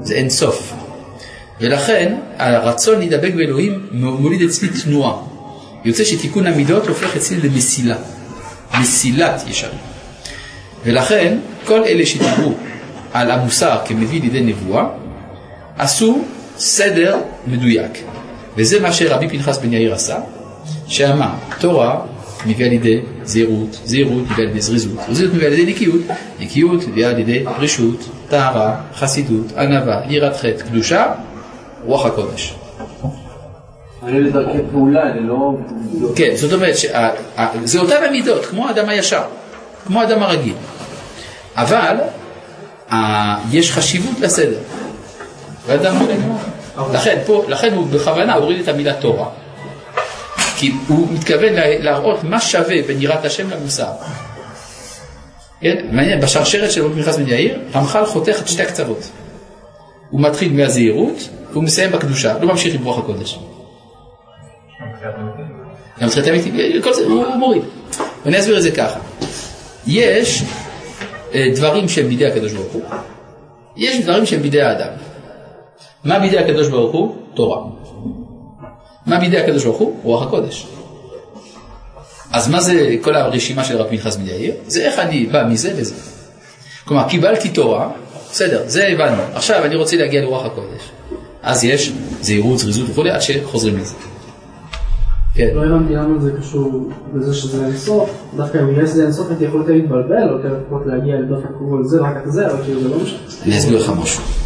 זה אין סוף. ולכן הרצון להידבק באלוהים מוליד אצלי תנועה. יוצא שתיקון המידות הופך אצלי למסילה, מסילת ישרים. ולכן כל אלה שדיברו על המוסר כמביא לידי נבואה, עשו סדר מדויק. וזה מה שרבי פנחס בן יאיר עשה, שאמר, תורה מביאה לידי זהירות, זהירות מביאה לידי זריזות, זריזות מביאה לידי נקיות, נקיות מביאה לידי רשות, טהרה, חסידות, ענווה, יראת חטא, קדושה, רוח הקודש. אני לדרכי פעולה, אני לא... כן, זאת אומרת, זה אותן המידות, כמו האדם הישר, כמו האדם הרגיל. אבל יש חשיבות לסדר. ואדם לכן, פה, לכן הוא בכוונה הוריד את המילה תורה. כי הוא מתכוון להראות מה שווה בין יראת השם למוסר. כן? מעניין, בשרשרת של רבי פנחס בן יאיר, רמח"ל חותך את שתי הקצוות. הוא מתחיל מהזהירות, והוא מסיים בקדושה, לא ממשיך עם רוח הקודש. גם תחילת אמיתי, כל זה, הוא מוריד. ואני אסביר את זה ככה. יש אה, דברים שהם בידי הקדוש ברוך הוא, יש דברים שהם בידי האדם. מה בידי הקדוש ברוך הוא? תורה. מה בידי הקדוש ברוך הוא? רוח הקודש. אז מה זה כל הרשימה של רבי פנחס בן יאיר? זה איך אני בא מזה לזה. כלומר, קיבלתי תורה, בסדר, זה הבנו. עכשיו אני רוצה להגיע לרוח הקודש. אז יש זהירות, זריזות וכולי, עד שחוזרים לזה. כן. לא הבנתי למה זה קשור בזה שזה אינסוף, דווקא אם בגלל שזה אינסוף הייתי יכול יותר להתבלבל, או יותר לפחות להגיע לדווקא על זה, רק את זה, אבל כאילו זה לא משנה. אני אסביר לך משהו.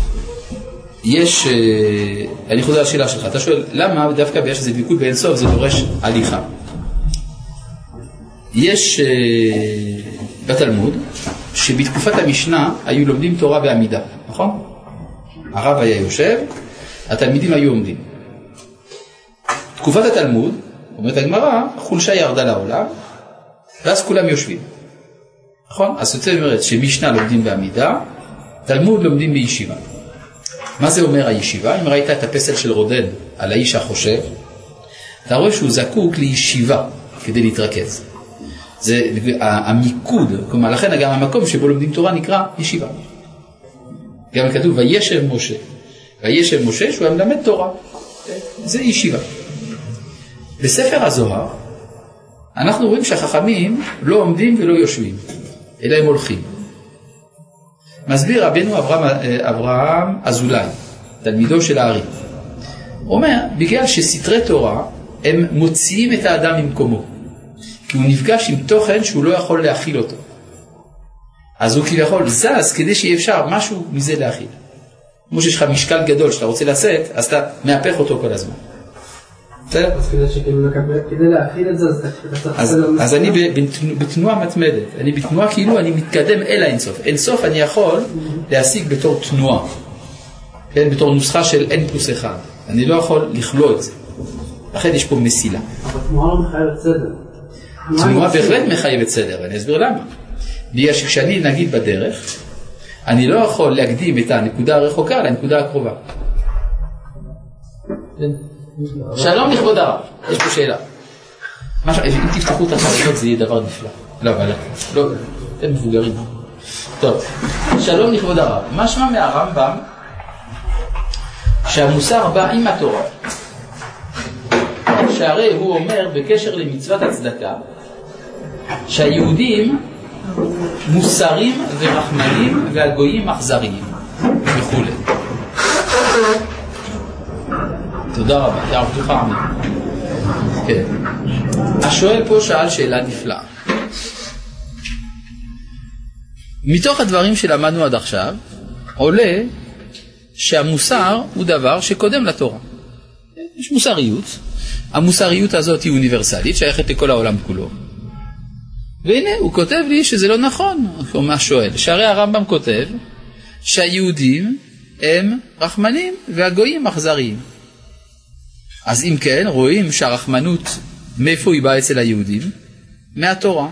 יש, אה, אני חוזר לשאלה שלך, אתה שואל, למה דווקא בגלל שזה דבקות באינסוף זה דורש הליכה? יש אה, בתלמוד, שבתקופת המשנה היו לומדים תורה בעמידה, נכון? הרב היה יושב, התלמידים היו עומדים. תקופת התלמוד, אומרת הגמרא, חולשה ירדה לעולם, ואז כולם יושבים. נכון? אז זאת אומרת שמשנה לומדים בעמידה, תלמוד לומדים בישיבה. מה זה אומר הישיבה? אם ראית את הפסל של רודן על האיש החושב, אתה רואה שהוא זקוק לישיבה כדי להתרכז. זה המיקוד, כלומר לכן גם המקום שבו לומדים תורה נקרא ישיבה. גם כתוב וישב משה. וישב משה שהוא היה מלמד תורה. זה ישיבה. בספר הזוהר אנחנו רואים שהחכמים לא עומדים ולא יושבים, אלא הם הולכים. מסביר רבנו אברהם, אברהם אזולאי, תלמידו של הארי. אומר, בגלל שסתרי תורה הם מוציאים את האדם ממקומו, כי הוא נפגש עם תוכן שהוא לא יכול להכיל אותו. אז הוא כביכול זז כדי שיהיה אפשר משהו מזה להכיל. כמו שיש לך משקל גדול שאתה רוצה לשאת, אז אתה מהפך אותו כל הזמן. בסדר? אז כדי להכיל את זה, אז אני בתנועה מתמדת, אני בתנועה כאילו אני מתקדם אל האינסוף. אינסוף אני יכול להשיג בתור תנועה, כן, בתור נוסחה של n פלוס 1. אני לא יכול לכלוא את זה. לכן יש פה מסילה. אבל תנועה לא מחייבת סדר. תנועה בהחלט מחייבת סדר, ואני אסביר למה. בגלל שכשאני נגיד בדרך, אני לא יכול להקדים את הנקודה הרחוקה לנקודה הקרובה. שלום לכבוד הרב, יש פה שאלה. מה אם תפתחו את החלונות זה יהיה דבר נפלא. לא, אבל לא, אתם מבוגרים. טוב, שלום לכבוד הרב. משמע מהרמב"ם שהמוסר בא עם התורה. שהרי הוא אומר בקשר למצוות הצדקה שהיהודים מוסרים ורחמנים והגויים אכזריים וכולי. תודה רבה, יעבדוך עמי. כן. השואל פה שאל שאלה נפלאה. מתוך הדברים שלמדנו עד עכשיו עולה שהמוסר הוא דבר שקודם לתורה. יש מוסריות, המוסריות הזאת היא אוניברסלית, שייכת לכל העולם כולו. והנה, הוא כותב לי שזה לא נכון, אומר השואל, שהרי הרמב"ם כותב שהיהודים הם רחמנים והגויים אכזריים. אז אם כן, רואים שהרחמנות, מאיפה היא באה אצל היהודים? מהתורה.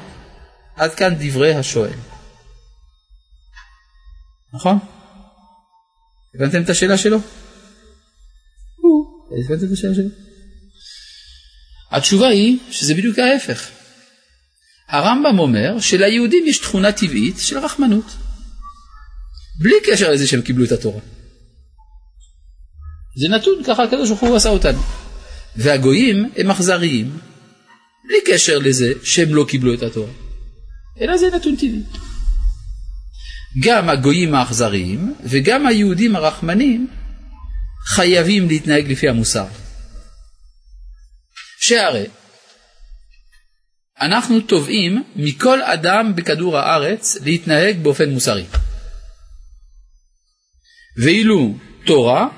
עד כאן דברי השואל. נכון? הבנתם את השאלה שלו? הבנתם את השאלה שלו? התשובה היא שזה בדיוק ההפך. הרמב"ם אומר שליהודים יש תכונה טבעית של רחמנות. בלי קשר לזה שהם קיבלו את התורה. זה נתון, ככה הקדוש ברוך הוא עשה אותנו. והגויים הם אכזריים, בלי קשר לזה שהם לא קיבלו את התורה. אלא זה נתון טבעי. גם הגויים האכזריים וגם היהודים הרחמנים חייבים להתנהג לפי המוסר. שהרי אנחנו תובעים מכל אדם בכדור הארץ להתנהג באופן מוסרי. ואילו תורה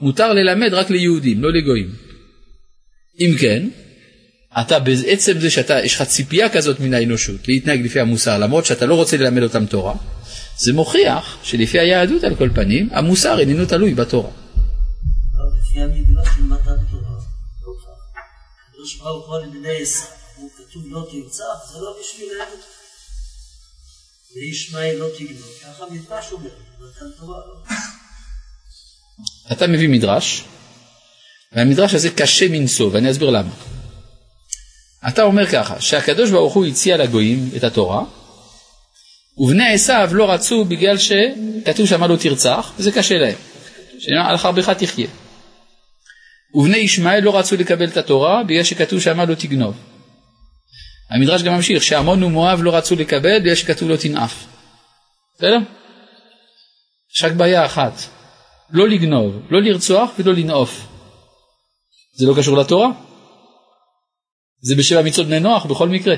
מותר ללמד רק ליהודים, לא לגויים. אם כן, אתה בעצם זה שאתה, יש לך ציפייה כזאת מן האנושות להתנהג לפי המוסר, למרות שאתה לא רוצה ללמד אותם תורה, זה מוכיח שלפי היהדות על כל פנים, המוסר איננו תלוי בתורה. לא לא לא. אתה מביא מדרש, והמדרש הזה קשה מנשוא, ואני אסביר למה. אתה אומר ככה, שהקדוש ברוך הוא הציע לגויים את התורה, ובני עשיו לא רצו בגלל שכתוב שם לא תרצח, וזה קשה להם. שעל חרבך תחיה. ובני ישמעאל לא רצו לקבל את התורה בגלל שכתוב שם לא תגנוב. המדרש גם ממשיך שעמון ומואב לא רצו לקבל בגלל שכתוב לא תנאף. בסדר? יש רק בעיה אחת, לא לגנוב, לא לרצוח ולא לנאוף. זה לא קשור לתורה? זה בשבע מצוות בני נוח בכל מקרה.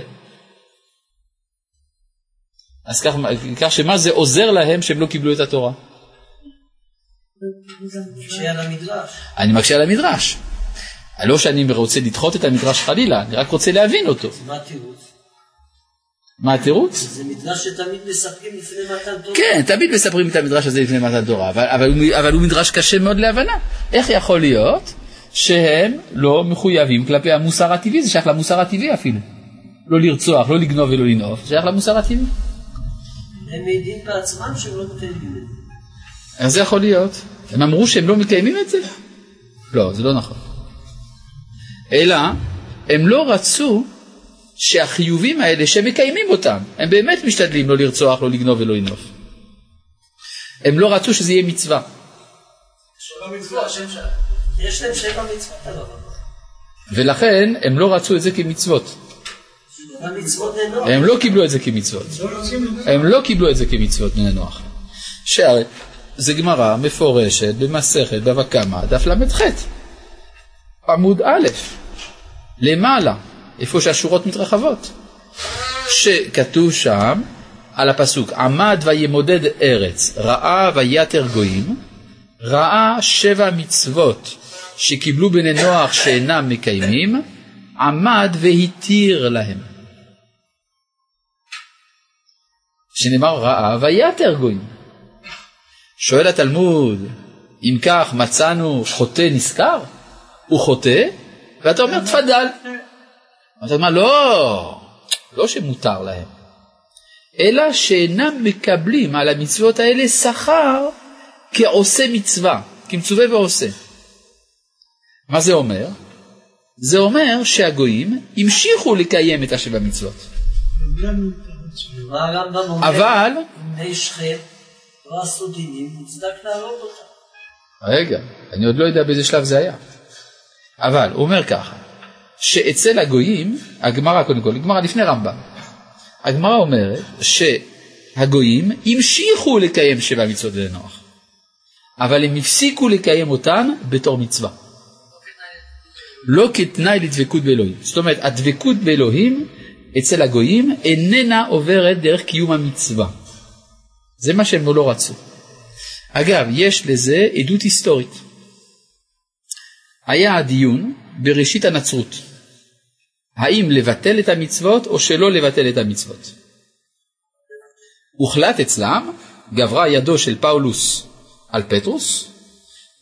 אז כך, כך שמה זה עוזר להם שהם לא קיבלו את התורה? אני מקשה על המדרש. לא שאני רוצה לדחות את המדרש חלילה, אני רק רוצה להבין אותו. מה התירוץ? מה התירוץ? זה מדרש שתמיד מספרים לפני מתן תורה. כן, תמיד מספרים את המדרש הזה לפני מתן תורה, אבל, אבל, הוא, אבל הוא מדרש קשה מאוד להבנה. איך יכול להיות שהם לא מחויבים כלפי המוסר הטבעי, זה שייך למוסר הטבעי אפילו. לא לרצוח, לא לגנוב ולא לנאוף, זה שייך למוסר הטבעי. הם מעידים בעצמם שהם לא מקיימים את זה. איך זה יכול להיות? הם אמרו שהם לא מקיימים את זה? לא, זה לא נכון. אלא, הם לא רצו שהחיובים האלה שמקיימים אותם, הם באמת משתדלים לא לרצוח, לא לגנוב ולא לנאוף. הם לא רצו שזה יהיה מצווה. יש להם שבע מצוות עליו. ולכן הם לא רצו את זה כמצוות. הם לא קיבלו את זה כמצוות. הם לא קיבלו את זה כמצוות בני נוח. שהרי זה גמרא מפורשת במסכת בבא קמא, דף ל"ח, עמוד א', למעלה, איפה שהשורות מתרחבות, שכתוב שם על הפסוק עמד וימודד ארץ, ראה ויתר גויים, ראה שבע מצוות שקיבלו בני נוח שאינם מקיימים, עמד והתיר להם. שנאמר ראה ויתר גויים. שואל התלמוד, אם כך מצאנו חוטא נשכר? הוא חוטא? ואתה אומר תפדל. אתה אומר לא, לא שמותר להם, אלא שאינם מקבלים על המצוות האלה שכר כעושה מצווה, כמצווה ועושה. מה זה אומר? זה אומר שהגויים המשיכו לקיים את השבע מצוות. מה הרמב"ם אומר? אבל. רגע, אני עוד לא יודע באיזה שלב זה היה. אבל הוא אומר ככה, שאצל הגויים, הגמרא קודם כל, גמרא לפני רמב"ם, הגמרא אומרת שהגויים המשיכו לקיים שבע מצוות לנוח, אבל הם הפסיקו לקיים אותן בתור מצווה. לא כתנאי לדבקות באלוהים. זאת אומרת, הדבקות באלוהים אצל הגויים איננה עוברת דרך קיום המצווה. זה מה שהם לא רצו. אגב, יש לזה עדות היסטורית. היה הדיון בראשית הנצרות, האם לבטל את המצוות או שלא לבטל את המצוות. הוחלט אצלם, גברה ידו של פאולוס על פטרוס,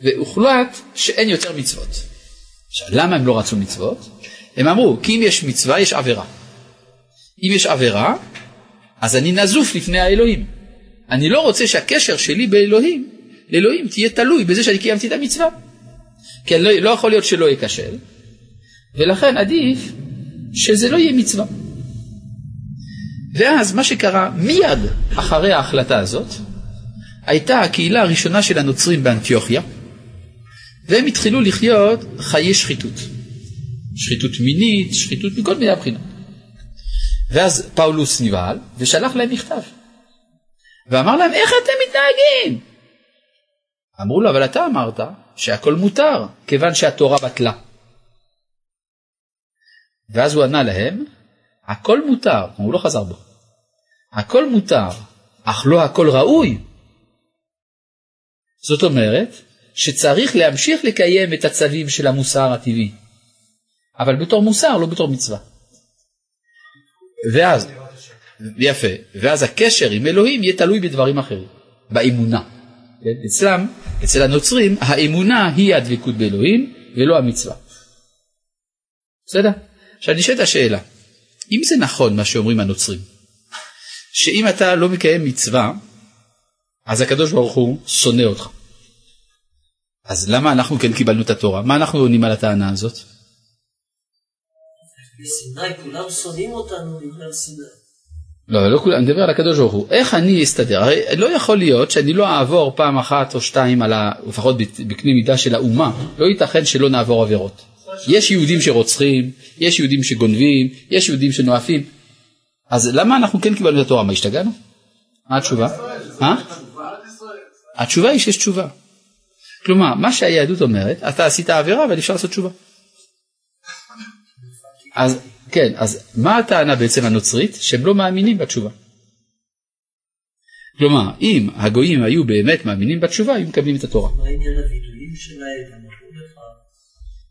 והוחלט שאין יותר מצוות. עכשיו, למה הם לא רצו מצוות? הם אמרו, כי אם יש מצווה יש עבירה. אם יש עבירה, אז אני נזוף לפני האלוהים. אני לא רוצה שהקשר שלי באלוהים, לאלוהים תהיה תלוי בזה שאני קיימתי את המצווה. כי לא, לא יכול להיות שלא אכשל, ולכן עדיף שזה לא יהיה מצווה. ואז מה שקרה מיד אחרי ההחלטה הזאת, הייתה הקהילה הראשונה של הנוצרים באנטיוכיה, והם התחילו לחיות חיי שחיתות. שחיתות מינית, שחיתות מכל מיני בחינות. ואז פאולוס נבהל ושלח להם מכתב. ואמר להם, איך אתם מתנהגים? אמרו לו, אבל אתה אמרת שהכל מותר, כיוון שהתורה בטלה. ואז הוא ענה להם, הכל מותר, הוא לא חזר בו, הכל מותר, אך לא הכל ראוי. זאת אומרת, שצריך להמשיך לקיים את הצווים של המוסר הטבעי, אבל בתור מוסר, לא בתור מצווה. ואז, יפה, ואז הקשר עם אלוהים יהיה תלוי בדברים אחרים, באמונה. כן? אצלם, אצל הנוצרים, האמונה היא הדבקות באלוהים ולא המצווה. בסדר? עכשיו נשאלת השאלה, אם זה נכון מה שאומרים הנוצרים, שאם אתה לא מקיים מצווה, אז הקדוש ברוך הוא שונא אותך. אז למה אנחנו כן קיבלנו את התורה? מה אנחנו עונים על הטענה הזאת? בסיני כולם שונאים אותנו בגלל סיני. לא, לא כולם, אני מדבר על הקדוש ברוך הוא. איך אני אסתדר? הרי לא יכול להיות שאני לא אעבור פעם אחת או שתיים על ה... לפחות בקנה מידה של האומה, לא ייתכן שלא נעבור עבירות. יש יהודים שרוצחים, יש יהודים שגונבים, יש יהודים שנואפים. אז למה אנחנו כן קיבלנו את התורה? מה, השתגענו? מה התשובה? אה? התשובה היא שיש תשובה. כלומר, מה שהיהדות אומרת, אתה עשית עבירה אבל אפשר לעשות תשובה. אז כן, אז מה הטענה בעצם הנוצרית? שהם לא מאמינים בתשובה. כלומר, אם הגויים היו באמת מאמינים בתשובה, היו מקבלים את התורה. מה עניין הווידויים שלהם? לך.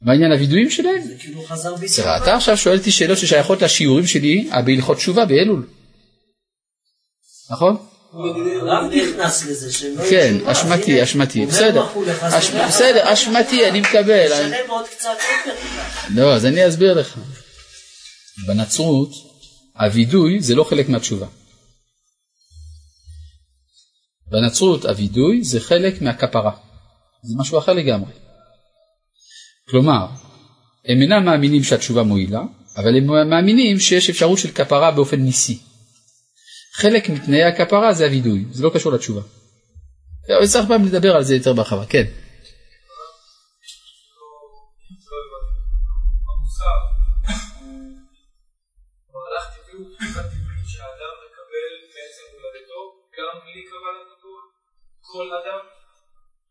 מה עניין הווידויים שלהם? זה כאילו חזר בתשובה. אתה עכשיו שואל אותי שאלות ששייכות לשיעורים שלי בהלכות תשובה באלול. נכון? הרב נכנס לזה, שהם לא כן. אשמתי, אשמתי, בסדר. בסדר, אשמתי, אני מקבל. תשלם עוד קצת. לא, אז אני אסביר לך. בנצרות, הווידוי זה לא חלק מהתשובה. בנצרות הווידוי זה חלק מהכפרה. זה משהו אחר לגמרי. כלומר, הם אינם מאמינים שהתשובה מועילה, אבל הם מאמינים שיש אפשרות של כפרה באופן ניסי. חלק מתנאי הכפרה זה הווידוי, זה לא קשור לתשובה. צריך פעם לדבר על זה יותר בהרחבה, כן.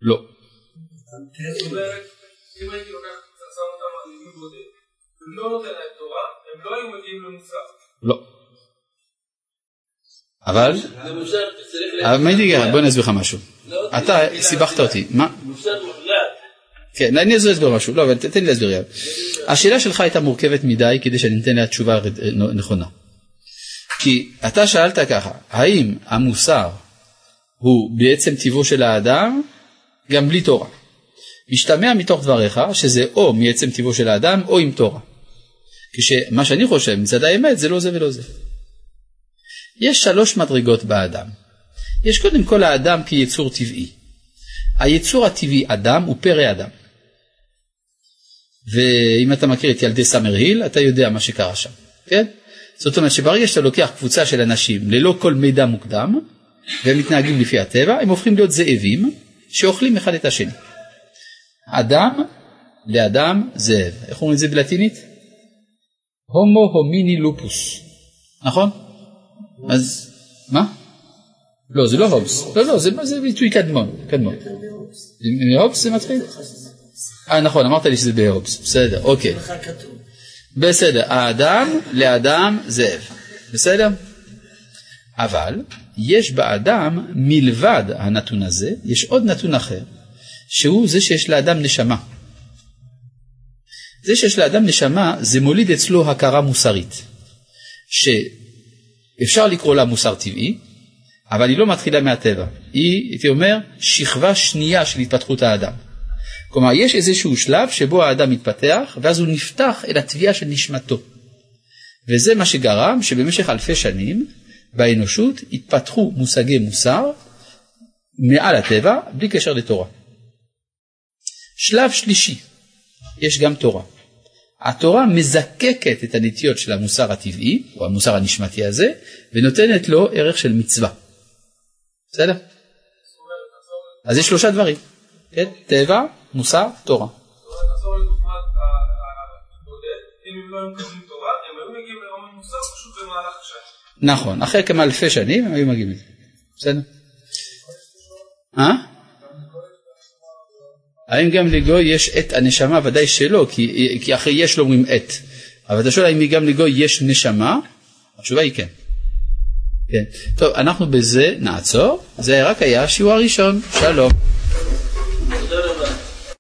לא. אם הייתי לוקח שם אותם יהודי בודד, ולא נותן להם תורה, הם לא היו מגיעים למוסר. לא. אבל, אבל מה נגיד, בוא אני אסביר לך משהו. אתה סיבכת אותי. מה? כן, אני אסביר משהו. לא, אבל תן לי להסביר יד. השאלה שלך הייתה מורכבת מדי כדי שאני אתן לה תשובה נכונה. כי אתה שאלת ככה, האם המוסר הוא בעצם טיבו של האדם גם בלי תורה? משתמע מתוך דבריך שזה או מעצם טיבו של האדם או עם תורה. כשמה שאני חושב מצד האמת זה לא זה ולא זה. יש שלוש מדרגות באדם. יש קודם כל האדם כיצור טבעי. היצור הטבעי אדם הוא פרא אדם. ואם אתה מכיר את ילדי סאמר היל, אתה יודע מה שקרה שם, כן? זאת אומרת שברגע שאתה לוקח קבוצה של אנשים ללא כל מידע מוקדם, והם מתנהגים לפי הטבע, הם הופכים להיות זאבים שאוכלים אחד את השני. אדם לאדם זאב. איך אומרים את זה בלטינית? הומו הומיני לופוס. נכון? אז מה? לא, זה לא הובס. לא, לא, זה, ביטוי קדמון. קדמון. מהובס זה מתחיל? אה, נכון, אמרת לי שזה בהובס. בסדר, אוקיי. בסדר, האדם לאדם זאב. בסדר? אבל יש באדם מלבד הנתון הזה, יש עוד נתון אחר, שהוא זה שיש לאדם נשמה. זה שיש לאדם נשמה זה מוליד אצלו הכרה מוסרית, שאפשר לקרוא לה מוסר טבעי, אבל היא לא מתחילה מהטבע, היא, הייתי אומר, שכבה שנייה של התפתחות האדם. כלומר, יש איזשהו שלב שבו האדם מתפתח, ואז הוא נפתח אל התביעה של נשמתו. וזה מה שגרם שבמשך אלפי שנים באנושות התפתחו מושגי מוסר מעל הטבע, בלי קשר לתורה. שלב שלישי, יש גם תורה. התורה מזקקת את הנטיות של המוסר הטבעי, או המוסר הנשמתי הזה, ונותנת לו ערך של מצווה. בסדר? אז יש שלושה דברים, כן? טבע, מוסר, תורה. נכון, אחרי כמה אלפי שנים הם היו מגיעים לזה. בסדר? אה? האם גם לגוי יש את הנשמה? ודאי שלא, כי, כי אחרי יש לא אומרים את. אבל אתה שואל האם גם לגוי יש נשמה? התשובה היא כן. כן. טוב, אנחנו בזה נעצור. זה רק היה השיעור הראשון. שלום.